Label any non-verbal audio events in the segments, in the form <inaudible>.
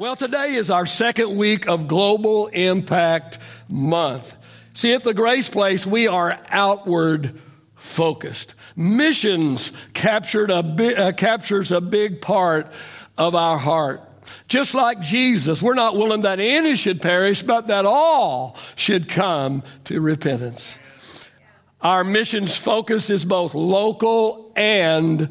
Well, today is our second week of Global Impact Month. See, at the Grace Place, we are outward focused. Missions captured a bi- uh, captures a big part of our heart. Just like Jesus, we're not willing that any should perish, but that all should come to repentance. Our missions focus is both local and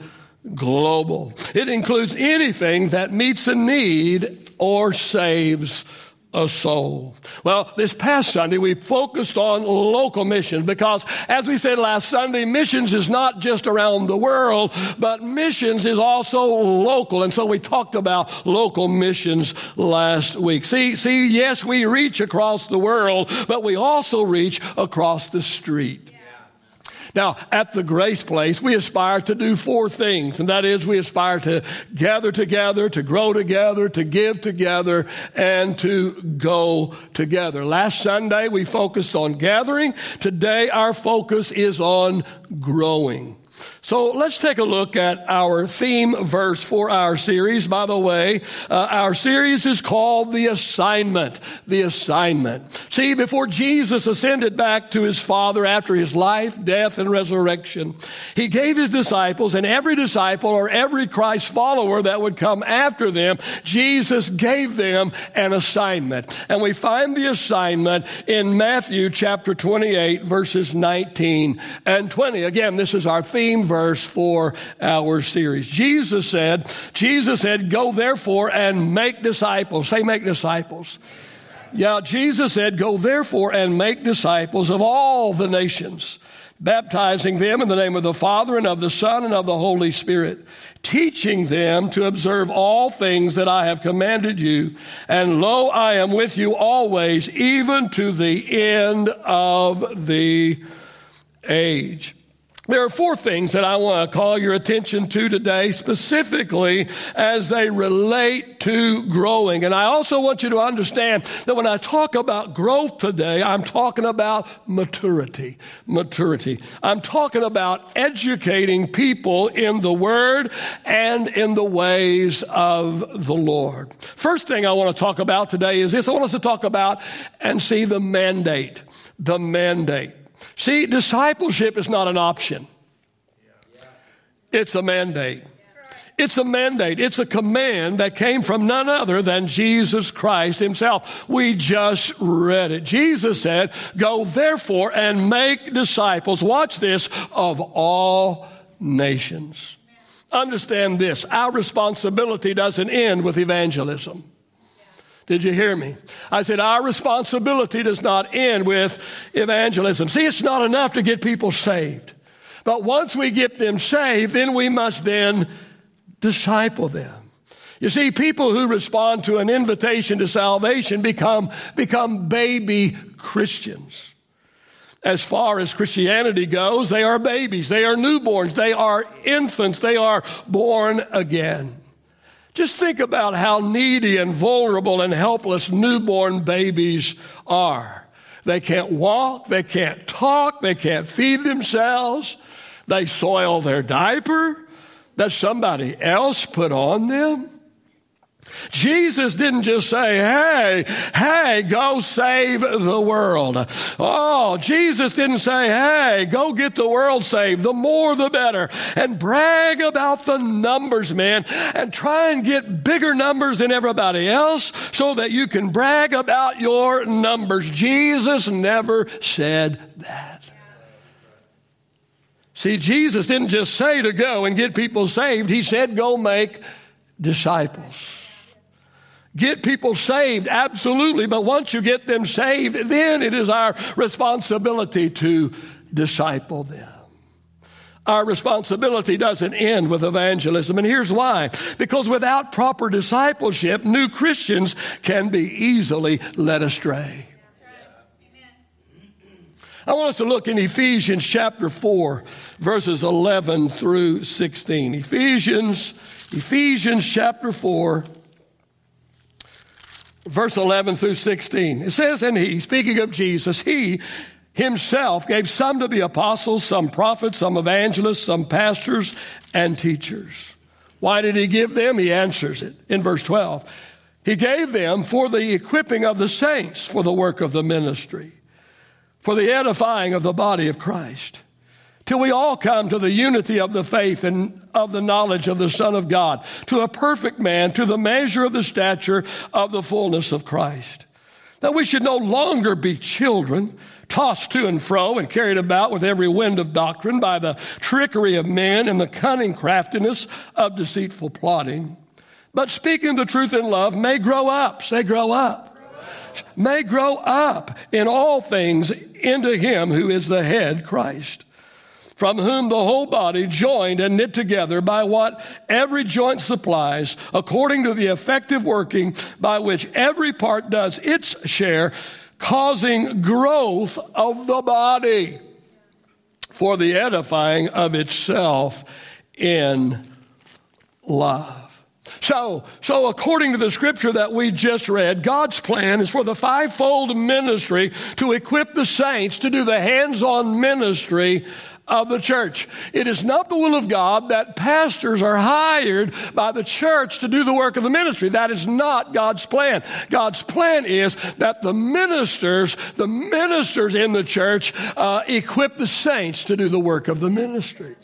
global. It includes anything that meets a need or saves a soul. Well, this past Sunday, we focused on local missions because, as we said last Sunday, missions is not just around the world, but missions is also local. And so we talked about local missions last week. See, see, yes, we reach across the world, but we also reach across the street. Now, at the Grace Place, we aspire to do four things, and that is we aspire to gather together, to grow together, to give together, and to go together. Last Sunday, we focused on gathering. Today, our focus is on growing. So let's take a look at our theme verse for our series. By the way, uh, our series is called The Assignment. The Assignment. See, before Jesus ascended back to his Father after his life, death, and resurrection, he gave his disciples and every disciple or every Christ follower that would come after them, Jesus gave them an assignment. And we find the assignment in Matthew chapter 28 verses 19 and 20. Again, this is our theme verse for our series. Jesus said, Jesus said, go therefore and make disciples. Say make disciples. Yeah, Jesus said, go therefore and make disciples of all the nations, baptizing them in the name of the Father and of the Son and of the Holy Spirit, teaching them to observe all things that I have commanded you. And lo, I am with you always, even to the end of the age. There are four things that I want to call your attention to today, specifically as they relate to growing. And I also want you to understand that when I talk about growth today, I'm talking about maturity. Maturity. I'm talking about educating people in the Word and in the ways of the Lord. First thing I want to talk about today is this. I want us to talk about and see the mandate. The mandate. See, discipleship is not an option. It's a mandate. It's a mandate. It's a command that came from none other than Jesus Christ himself. We just read it. Jesus said, go therefore and make disciples. Watch this of all nations. Understand this. Our responsibility doesn't end with evangelism. Did you hear me? I said, our responsibility does not end with evangelism. See, it's not enough to get people saved. But once we get them saved, then we must then disciple them. You see, people who respond to an invitation to salvation become, become baby Christians. As far as Christianity goes, they are babies. They are newborns. They are infants. They are born again. Just think about how needy and vulnerable and helpless newborn babies are. They can't walk, they can't talk, they can't feed themselves, they soil their diaper that somebody else put on them. Jesus didn't just say, hey, hey, go save the world. Oh, Jesus didn't say, hey, go get the world saved. The more the better. And brag about the numbers, man, and try and get bigger numbers than everybody else so that you can brag about your numbers. Jesus never said that. See, Jesus didn't just say to go and get people saved. He said, go make disciples. Get people saved, absolutely. But once you get them saved, then it is our responsibility to disciple them. Our responsibility doesn't end with evangelism. And here's why. Because without proper discipleship, new Christians can be easily led astray. I want us to look in Ephesians chapter 4, verses 11 through 16. Ephesians, Ephesians chapter 4, verse 11 through 16. It says, And he, speaking of Jesus, he himself gave some to be apostles, some prophets, some evangelists, some pastors, and teachers. Why did he give them? He answers it in verse 12. He gave them for the equipping of the saints for the work of the ministry, for the edifying of the body of Christ, till we all come to the unity of the faith and of the knowledge of the Son of God, to a perfect man, to the measure of the stature of the fullness of Christ. That we should no longer be children, tossed to and fro and carried about with every wind of doctrine by the trickery of men and the cunning craftiness of deceitful plotting but speaking the truth in love may grow up. Say, grow up. May grow up in all things into Him who is the head, Christ, from whom the whole body, joined and knit together by what every joint supplies, according to the effective working by which every part does its share, causing growth of the body for the edifying of itself in love. So, so according to the scripture that we just read, God's plan is for the fivefold ministry to equip the saints to do the hands-on ministry of the church. It is not the will of God that pastors are hired by the church to do the work of the ministry. That is not God's plan. God's plan is that the ministers, the ministers in the church, uh, equip the saints to do the work of the ministry.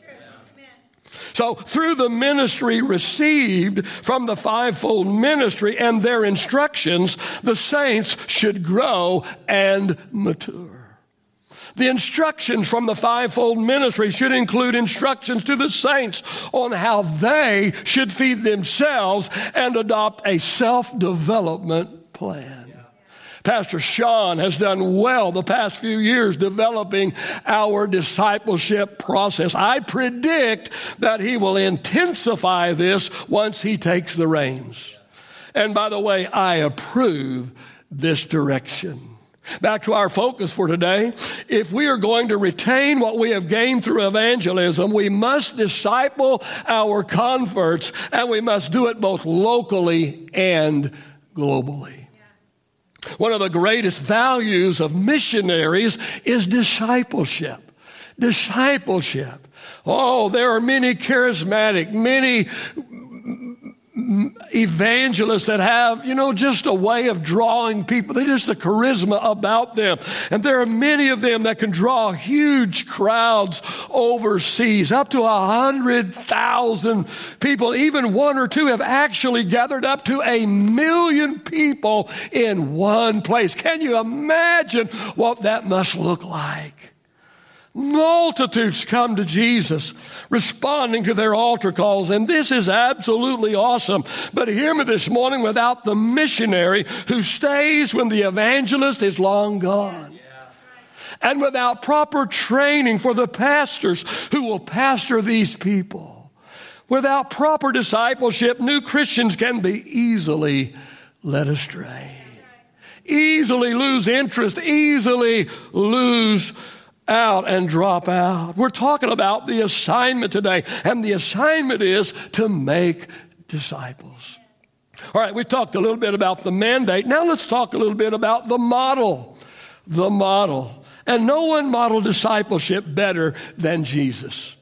So through the ministry received from the fivefold ministry and their instructions, the saints should grow and mature. The instructions from the fivefold ministry should include instructions to the saints on how they should feed themselves and adopt a self-development plan. Pastor Sean has done well the past few years developing our discipleship process. I predict that he will intensify this once he takes the reins. And by the way, I approve this direction. Back to our focus for today. If we are going to retain what we have gained through evangelism, we must disciple our converts and we must do it both locally and globally. One of the greatest values of missionaries is discipleship. Discipleship. Oh, there are many charismatic, many evangelists that have, you know, just a way of drawing people. They just a charisma about them. And there are many of them that can draw huge crowds overseas, up to a hundred thousand people. Even one or two have actually gathered up to a million people in one place. Can you imagine what that must look like? Multitudes come to Jesus responding to their altar calls, and this is absolutely awesome. But hear me this morning without the missionary who stays when the evangelist is long gone. And without proper training for the pastors who will pastor these people. Without proper discipleship, new Christians can be easily led astray. Easily lose interest, easily lose out and drop out. We're talking about the assignment today, and the assignment is to make disciples. All right, we talked a little bit about the mandate. Now let's talk a little bit about the model. The model. And no one modeled discipleship better than Jesus.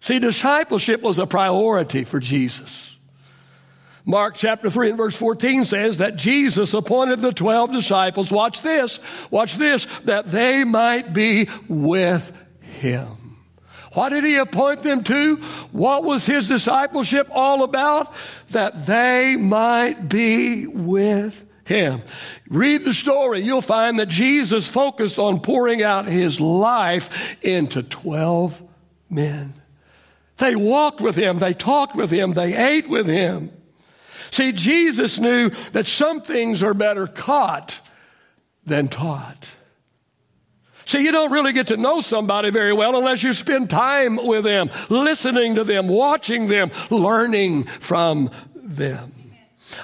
See, discipleship was a priority for Jesus. Mark chapter 3 and verse 14 says that Jesus appointed the 12 disciples, watch this, watch this, that they might be with him. What did he appoint them to? What was his discipleship all about? That they might be with him. Read the story. You'll find that Jesus focused on pouring out his life into 12 men. They walked with him. They talked with him. They ate with him. See, Jesus knew that some things are better caught than taught. See, you don't really get to know somebody very well unless you spend time with them, listening to them, watching them, learning from them.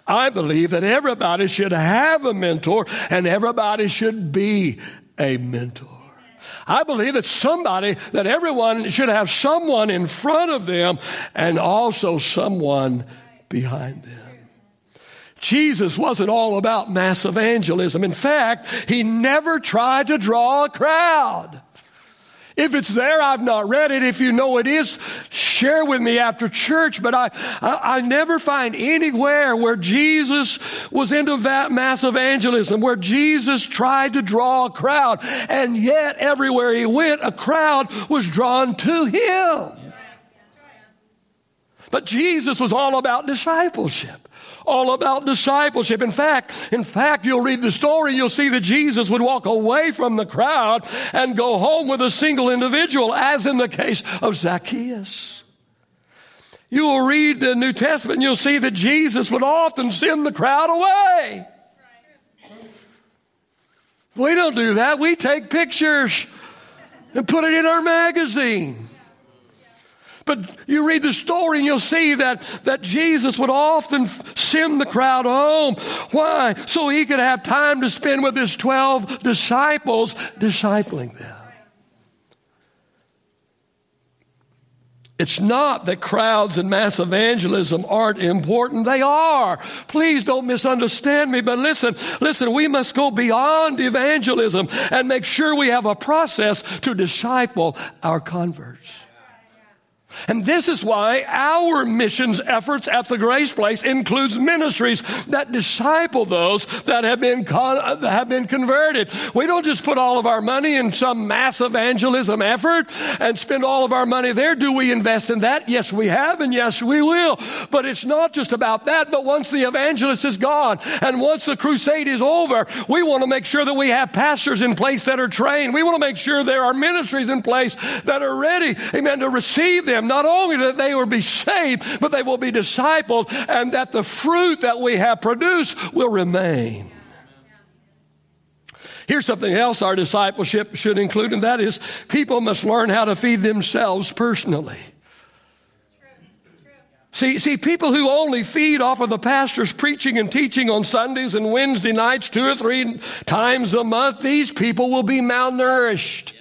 I believe that everybody should have a mentor and everybody should be a mentor. I believe that somebody, that everyone should have someone in front of them and also someone behind them. Jesus wasn't all about mass evangelism. In fact, he never tried to draw a crowd. If it's there, I've not read it. If you know it is, share with me after church. But I, I, I never find anywhere where Jesus was into that mass evangelism, where Jesus tried to draw a crowd. And yet everywhere he went, a crowd was drawn to him. But Jesus was all about discipleship all about discipleship. In fact, in fact, you'll read the story, you'll see that Jesus would walk away from the crowd and go home with a single individual, as in the case of Zacchaeus. You will read the New Testament you'll see that Jesus would often send the crowd away. We don't do that. We take pictures and put it in our magazine. But you read the story and you'll see that, that Jesus would often send the crowd home. Why? So he could have time to spend with his 12 disciples, discipling them. It's not that crowds and mass evangelism aren't important. They are. Please don't misunderstand me, but listen, listen, we must go beyond evangelism and make sure we have a process to disciple our converts. And this is why our missions efforts at the Grace Place includes ministries that disciple those that have been con- uh, have been converted. We don't just put all of our money in some mass evangelism effort and spend all of our money there. Do we invest in that? Yes, we have, and yes, we will. But it's not just about that. But once the evangelist is gone and once the crusade is over, we want to make sure that we have pastors in place that are trained. We want to make sure there are ministries in place that are ready, amen, to receive them not only that they will be saved, but they will be discipled and that the fruit that we have produced will remain. Here's something else our discipleship should include, and that is people must learn how to feed themselves personally. See, see, people who only feed off of the pastor's preaching and teaching on Sundays and Wednesday nights two or three times a month, these people will be malnourished.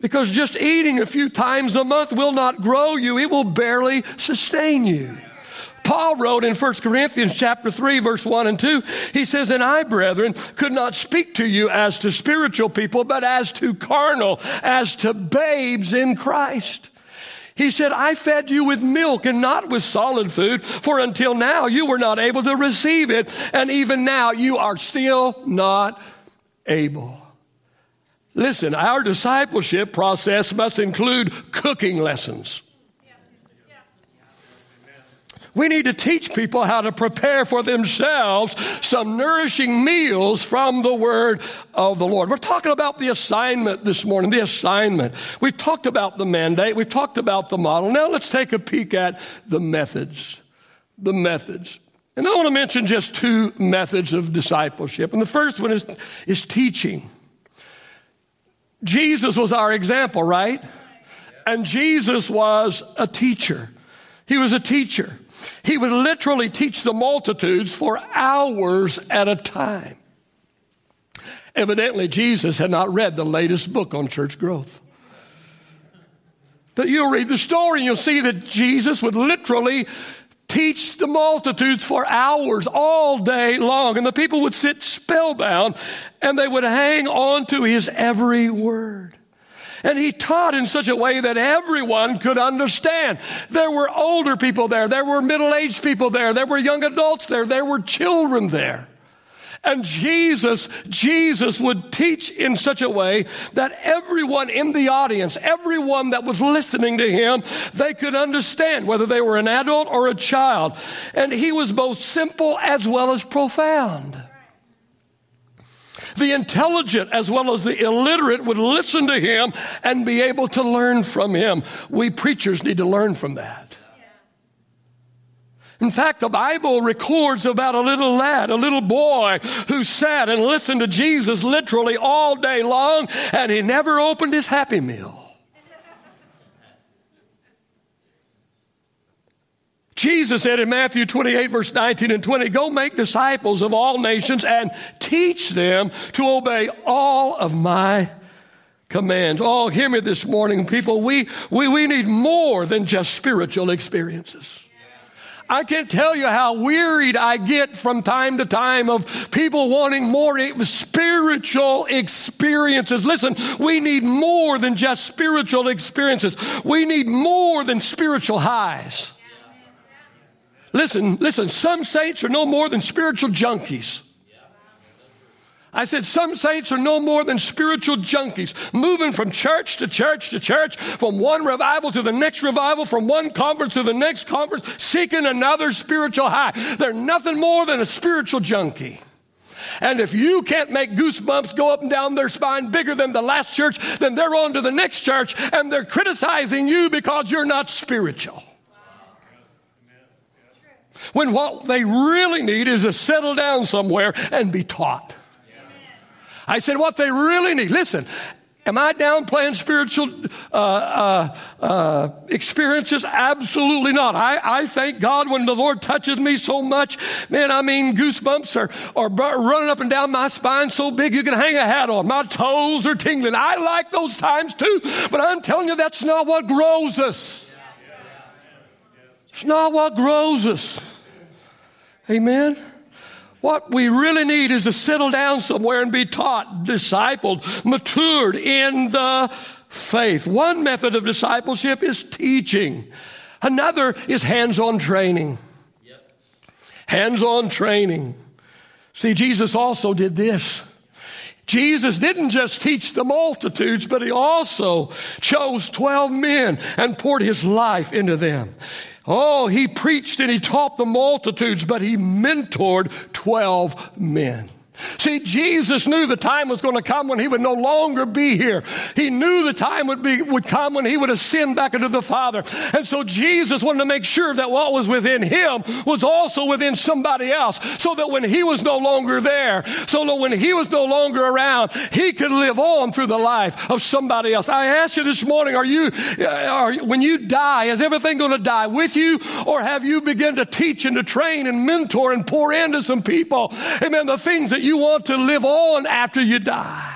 Because just eating a few times a month will not grow you. It will barely sustain you. Paul wrote in 1 Corinthians chapter 3 verse 1 and 2, he says, And I, brethren, could not speak to you as to spiritual people, but as to carnal, as to babes in Christ. He said, I fed you with milk and not with solid food, for until now you were not able to receive it, and even now you are still not able. Listen, our discipleship process must include cooking lessons. We need to teach people how to prepare for themselves some nourishing meals from the Word of the Lord. We're talking about the assignment this morning, the assignment. We've talked about the mandate. We've talked about the model. Now let's take a peek at the methods. The methods. And I want to mention just two methods of discipleship. And the first one is, is teaching. Jesus was our example, right? And Jesus was a teacher. He was a teacher. He would literally teach the multitudes for hours at a time. Evidently, Jesus had not read the latest book on church growth. But you'll read the story and you'll see that Jesus would literally teach the multitudes for hours all day long. And the people would sit spellbound and they would hang on to his every word. And he taught in such a way that everyone could understand. There were older people there. There were middle-aged people there. There were young adults there. There were children there. And Jesus, Jesus would teach in such a way that everyone in the audience, everyone that was listening to him, they could understand whether they were an adult or a child. And he was both simple as well as profound. The intelligent as well as the illiterate would listen to him and be able to learn from him. We preachers need to learn from that. In fact, the Bible records about a little lad, a little boy who sat and listened to Jesus literally all day long and he never opened his Happy Meal. Jesus said in Matthew 28 verse 19 and 20, go make disciples of all nations and teach them to obey all of my commands. Oh, hear me this morning, people. We, we, we need more than just spiritual experiences. I can't tell you how wearied I get from time to time of people wanting more spiritual experiences. Listen, we need more than just spiritual experiences. We need more than spiritual highs. Listen, listen, some saints are no more than spiritual junkies. I said, some saints are no more than spiritual junkies, moving from church to church to church, from one revival to the next revival, from one conference to the next conference, seeking another spiritual high. They're nothing more than a spiritual junkie. And if you can't make goosebumps go up and down their spine bigger than the last church, then they're on to the next church and they're criticizing you because you're not spiritual. When what they really need is to settle down somewhere and be taught. I said, what they really need. Listen, Am I downplaying spiritual uh, uh, uh, experiences? Absolutely not. I, I thank God when the Lord touches me so much. Man, I mean, goosebumps are, are running up and down my spine so big you can hang a hat on. My toes are tingling. I like those times too, but I'm telling you, that's not what grows us. It's not what grows us. Amen. What we really need is to settle down somewhere and be taught, discipled, matured in the faith. One method of discipleship is teaching. Another is hands-on training. Yep. Hands-on training. See, Jesus also did this. Jesus didn't just teach the multitudes, but he also chose 12 men and poured his life into them. Oh, he preached and he taught the multitudes, but he mentored 12 men. See, Jesus knew the time was going to come when he would no longer be here. He knew the time would be, would come when he would ascend back into the Father. And so Jesus wanted to make sure that what was within him was also within somebody else. So that when he was no longer there, so that when he was no longer around, he could live on through the life of somebody else. I ask you this morning, are you, uh, are, when you die, is everything going to die with you? Or have you begun to teach and to train and mentor and pour into some people? Amen. The things that you you want to live on after you die.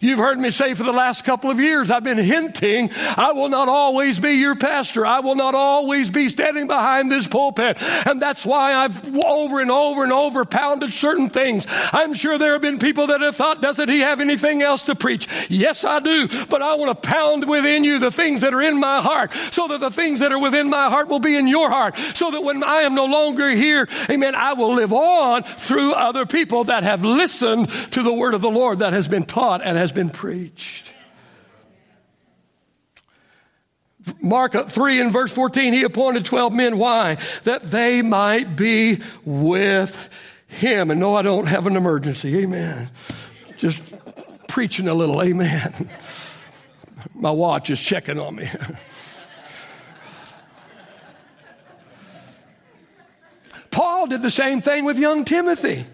You've heard me say for the last couple of years, I've been hinting, I will not always be your pastor. I will not always be standing behind this pulpit. And that's why I've over and over and over pounded certain things. I'm sure there have been people that have thought, doesn't he have anything else to preach? Yes, I do. But I want to pound within you the things that are in my heart so that the things that are within my heart will be in your heart. So that when I am no longer here, amen, I will live on through other people that have listened to the word of the Lord that has been taught and has has been preached. Mark 3 and verse 14, he appointed 12 men. Why? That they might be with him. And no, I don't have an emergency. Amen. Just preaching a little. Amen. <laughs> My watch is checking on me. <laughs> Paul did the same thing with young Timothy.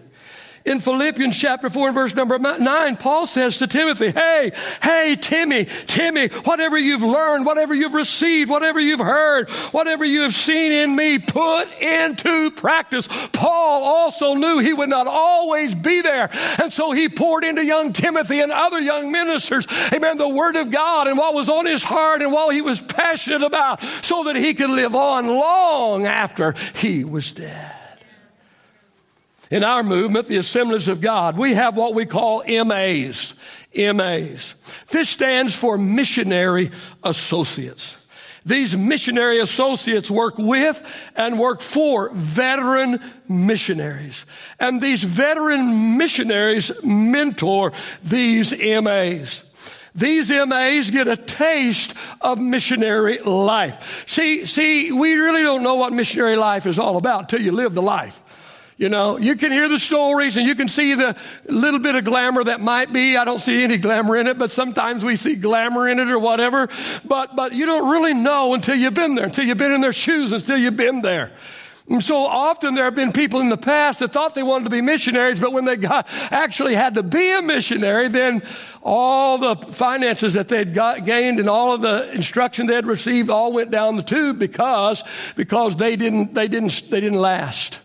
In Philippians chapter 4 and verse number 9, Paul says to Timothy, Hey, hey, Timmy, Timmy, whatever you've learned, whatever you've received, whatever you've heard, whatever you have seen in me, put into practice. Paul also knew he would not always be there. And so he poured into young Timothy and other young ministers, amen, the word of God and what was on his heart and what he was passionate about so that he could live on long after he was dead. In our movement, the Assemblies of God, we have what we call MAs. MAs. This stands for Missionary Associates. These missionary associates work with and work for veteran missionaries. And these veteran missionaries mentor these MAs. These MAs get a taste of missionary life. See, see, we really don't know what missionary life is all about till you live the life. You know, you can hear the stories and you can see the little bit of glamour that might be. I don't see any glamour in it, but sometimes we see glamour in it or whatever. But, but you don't really know until you've been there, until you've been in their shoes, and until you've been there. And so often there have been people in the past that thought they wanted to be missionaries, but when they got, actually had to be a missionary, then all the finances that they'd got, gained and all of the instruction they'd received all went down the tube because, because they didn't, they didn't, they didn't last.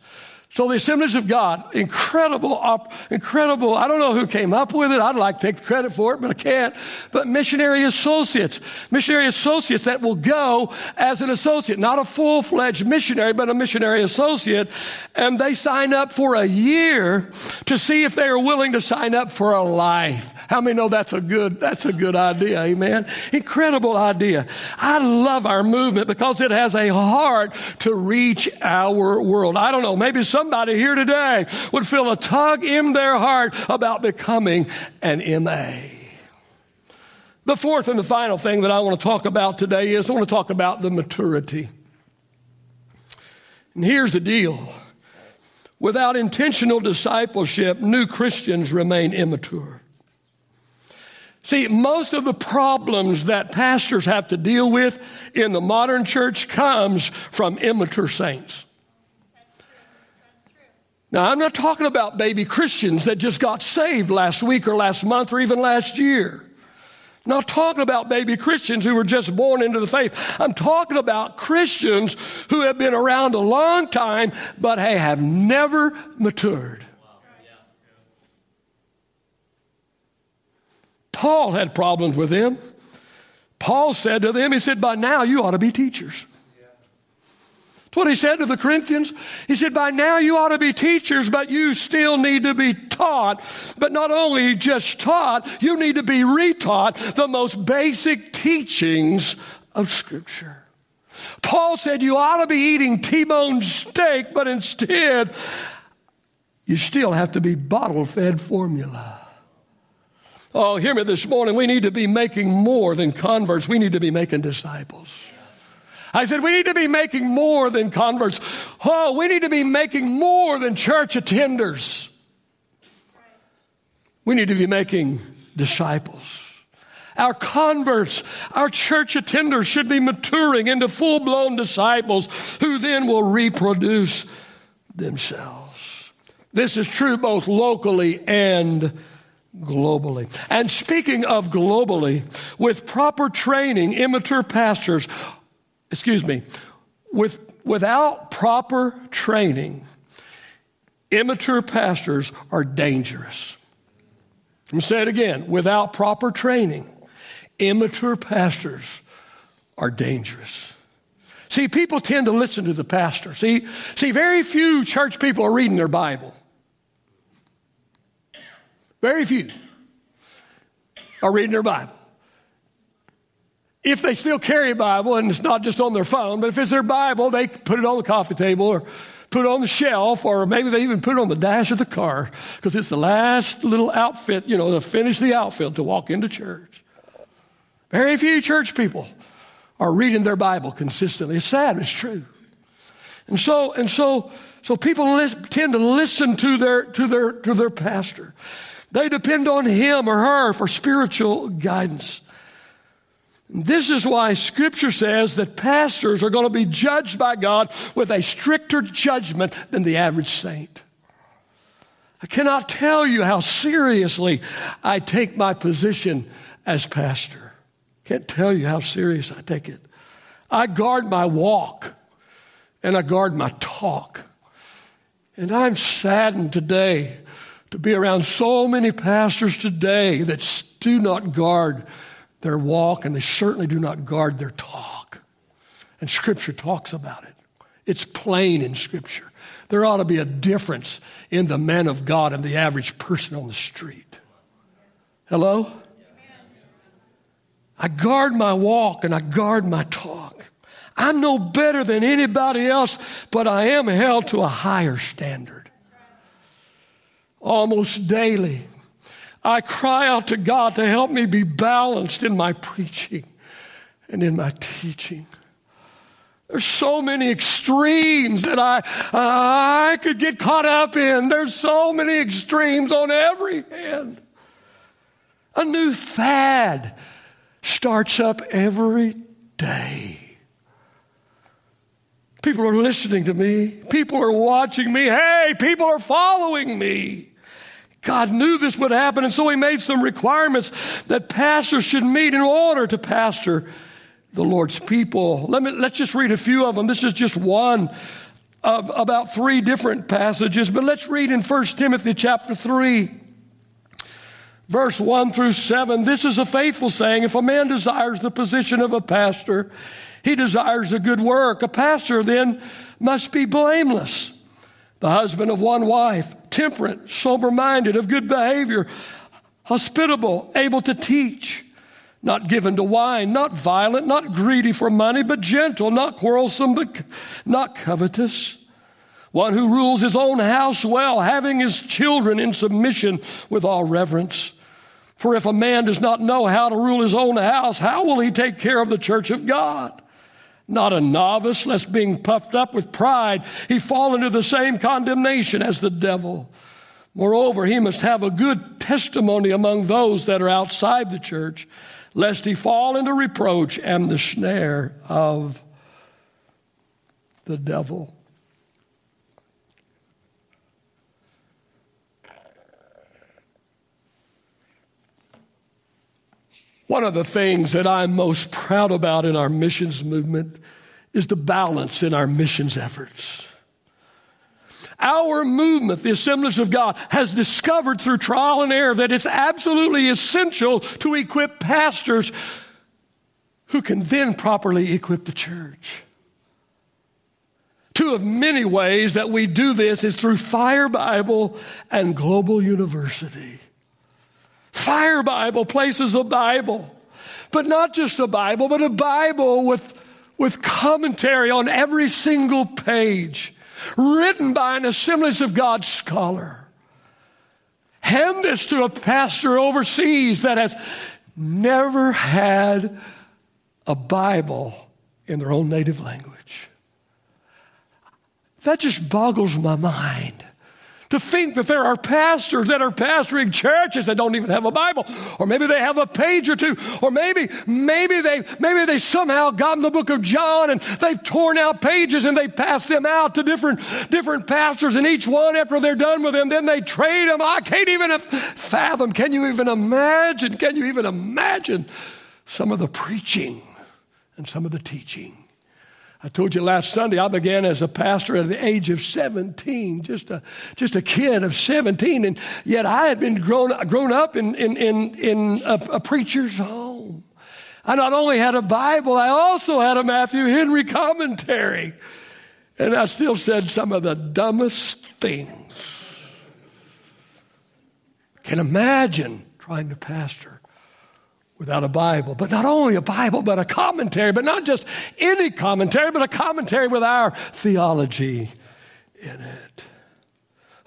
So the Assemblies of God, incredible, op, incredible. I don't know who came up with it. I'd like to take the credit for it, but I can't. But missionary associates, missionary associates that will go as an associate, not a full-fledged missionary, but a missionary associate. And they sign up for a year to see if they are willing to sign up for a life. How many know that's a good, that's a good idea? Amen. Incredible idea. I love our movement because it has a heart to reach our world. I don't know. Maybe some somebody here today would feel a tug in their heart about becoming an MA. The fourth and the final thing that I want to talk about today is I want to talk about the maturity. And here's the deal without intentional discipleship, new Christians remain immature. See, most of the problems that pastors have to deal with in the modern church comes from immature saints. Now, I'm not talking about baby Christians that just got saved last week or last month or even last year. I'm not talking about baby Christians who were just born into the faith. I'm talking about Christians who have been around a long time, but hey, have never matured. Paul had problems with them. Paul said to them, he said, by now you ought to be teachers. That's what he said to the Corinthians. He said, by now you ought to be teachers, but you still need to be taught. But not only just taught, you need to be retaught the most basic teachings of Scripture. Paul said you ought to be eating T-bone steak, but instead, you still have to be bottle fed formula. Oh, hear me this morning. We need to be making more than converts. We need to be making disciples. I said, we need to be making more than converts. Oh, we need to be making more than church attenders. We need to be making disciples. Our converts, our church attenders should be maturing into full blown disciples who then will reproduce themselves. This is true both locally and globally. And speaking of globally, with proper training, immature pastors excuse me, with, without proper training, immature pastors are dangerous. Let me say it again. Without proper training, immature pastors are dangerous. See, people tend to listen to the pastor. See, see, very few church people are reading their Bible. Very few are reading their Bible if they still carry a Bible and it's not just on their phone, but if it's their Bible, they put it on the coffee table or put it on the shelf, or maybe they even put it on the dash of the car because it's the last little outfit, you know, to finish the outfit to walk into church. Very few church people are reading their Bible consistently. It's sad, it's true. And so, and so, so people tend to listen to their, to their, to their pastor. They depend on him or her for spiritual guidance. This is why scripture says that pastors are going to be judged by God with a stricter judgment than the average saint. I cannot tell you how seriously I take my position as pastor. Can't tell you how serious I take it. I guard my walk and I guard my talk. And I'm saddened today to be around so many pastors today that do not guard their walk, and they certainly do not guard their talk. And Scripture talks about it. It's plain in Scripture. There ought to be a difference in the man of God and the average person on the street. Hello? I guard my walk and I guard my talk. I'm no better than anybody else, but I am held to a higher standard. Almost daily, I cry out to God to help me be balanced in my preaching and in my teaching. There's so many extremes that I, I could get caught up in. There's so many extremes on every hand. A new fad starts up every day. People are listening to me. People are watching me. Hey, people are following me. God knew this would happen, and so He made some requirements that pastors should meet in order to pastor the Lord's people. Let me, let's just read a few of them. This is just one of about three different passages, but let's read in 1 Timothy chapter 3, verse 1 through 7. This is a faithful saying. If a man desires the position of a pastor, he desires a good work. A pastor then must be blameless, the husband of one wife, temperate, sober minded, of good behavior, hospitable, able to teach not given to wine, not violent, not greedy for money, but gentle, not quarrelsome, but not covetous. One who rules his own house well, having his children in submission with all reverence. For if a man does not know how to rule his own house, how will he take care of the church of God? Not a novice, lest being puffed up with pride, he fall into the same condemnation as the devil. Moreover, he must have a good testimony among those that are outside the church lest he fall into reproach and the snare of the devil. One of the things that I'm most proud about in our missions movement is the balance in our missions efforts. Our movement, the Assemblies of God, has discovered through trial and error that it's absolutely essential to equip pastors who can then properly equip the church. Two of many ways that we do this is through Fire Bible and Global University. Fire Bible places a Bible, but not just a Bible, but a Bible with, with commentary on every single page written by an Assemblies of God scholar. Hand this to a pastor overseas that has never had a Bible in their own native language. That just boggles my mind. To think that there are pastors that are pastoring churches that don't even have a Bible, or maybe they have a page or two, or maybe, maybe they, maybe they somehow gotten the book of John and they've torn out pages and they pass them out to different, different pastors and each one after they're done with them, then they trade them. I can't even fathom. Can you even imagine? Can you even imagine some of the preaching and some of the teaching? I told you last Sunday I began as a pastor at the age of 17, just a, just a kid of 17, and yet I had been grown, grown up in, in, in, in a, a preacher's home. I not only had a Bible, I also had a Matthew Henry commentary. And I still said some of the dumbest things. Can imagine trying to pastor without a Bible. But not only a Bible, but a commentary, but not just any commentary, but a commentary with our theology in it.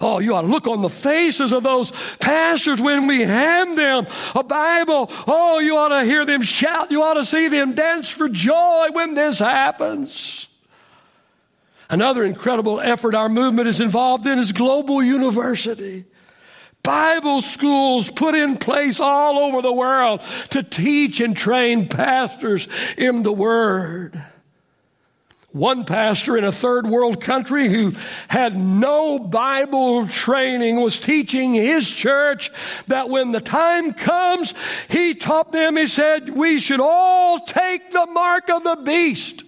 Oh, you ought to look on the faces of those pastors when we hand them a Bible. Oh, you ought to hear them shout. You ought to see them dance for joy when this happens. Another incredible effort our movement is involved in is Global University. Bible schools put in place all over the world to teach and train pastors in the Word. One pastor in a third world country who had no Bible training was teaching his church that when the time comes, he taught them, he said, we should all take the mark of the beast.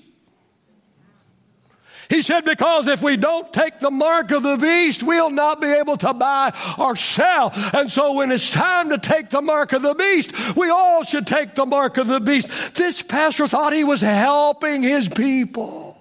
He said, because if we don't take the mark of the beast, we'll not be able to buy or sell. And so when it's time to take the mark of the beast, we all should take the mark of the beast. This pastor thought he was helping his people.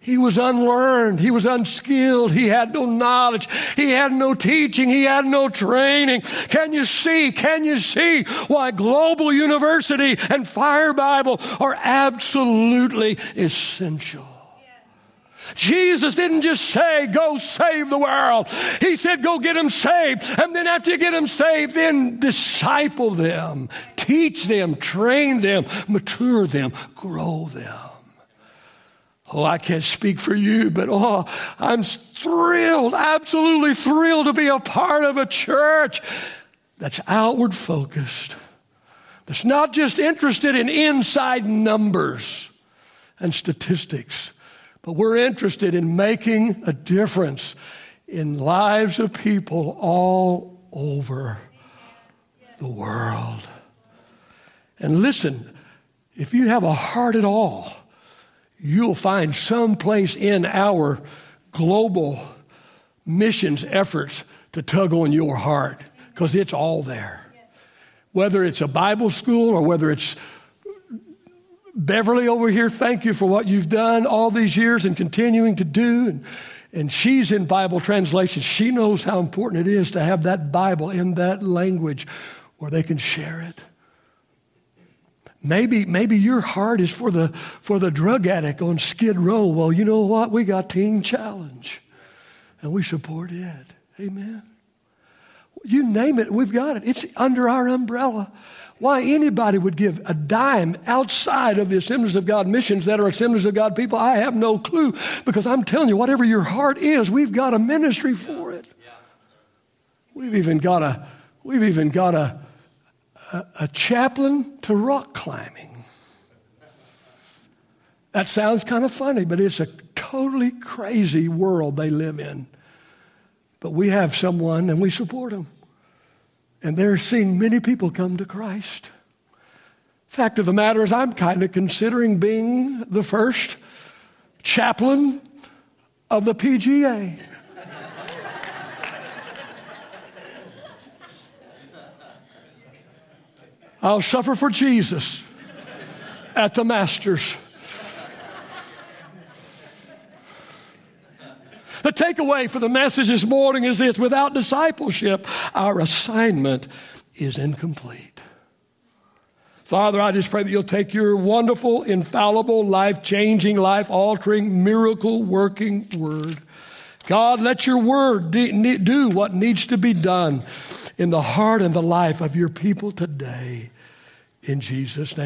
He was unlearned. He was unskilled. He had no knowledge. He had no teaching. He had no training. Can you see? Can you see why Global University and Fire Bible are absolutely essential? Jesus didn't just say, go save the world. He said, go get them saved. And then after you get them saved, then disciple them, teach them, train them, mature them, grow them. Oh, I can't speak for you, but oh, I'm thrilled, absolutely thrilled to be a part of a church that's outward focused, that's not just interested in inside numbers and statistics but we're interested in making a difference in lives of people all over the world. And listen, if you have a heart at all, you'll find some place in our global missions efforts to tug on your heart because it's all there. Whether it's a Bible school or whether it's Beverly over here, thank you for what you've done all these years and continuing to do. And, and she's in Bible translation. She knows how important it is to have that Bible in that language where they can share it. Maybe, maybe your heart is for the, for the drug addict on Skid Row. Well, you know what? We got Teen Challenge and we support it. Amen. You name it, we've got it. It's under our umbrella. Why anybody would give a dime outside of the Assemblies of God missions that are Assemblies of God people, I have no clue. Because I'm telling you, whatever your heart is, we've got a ministry for it. We've even got a, we've even got a, a, a chaplain to rock climbing. That sounds kind of funny, but it's a totally crazy world they live in. But we have someone and we support them. And they're seeing many people come to Christ. Fact of the matter is, I'm kind of considering being the first chaplain of the PGA. I'll suffer for Jesus at the Masters. The takeaway for the message this morning is this without discipleship, our assignment is incomplete. Father, I just pray that you'll take your wonderful, infallible, life changing, life altering, miracle working word. God, let your word do what needs to be done in the heart and the life of your people today. In Jesus' name.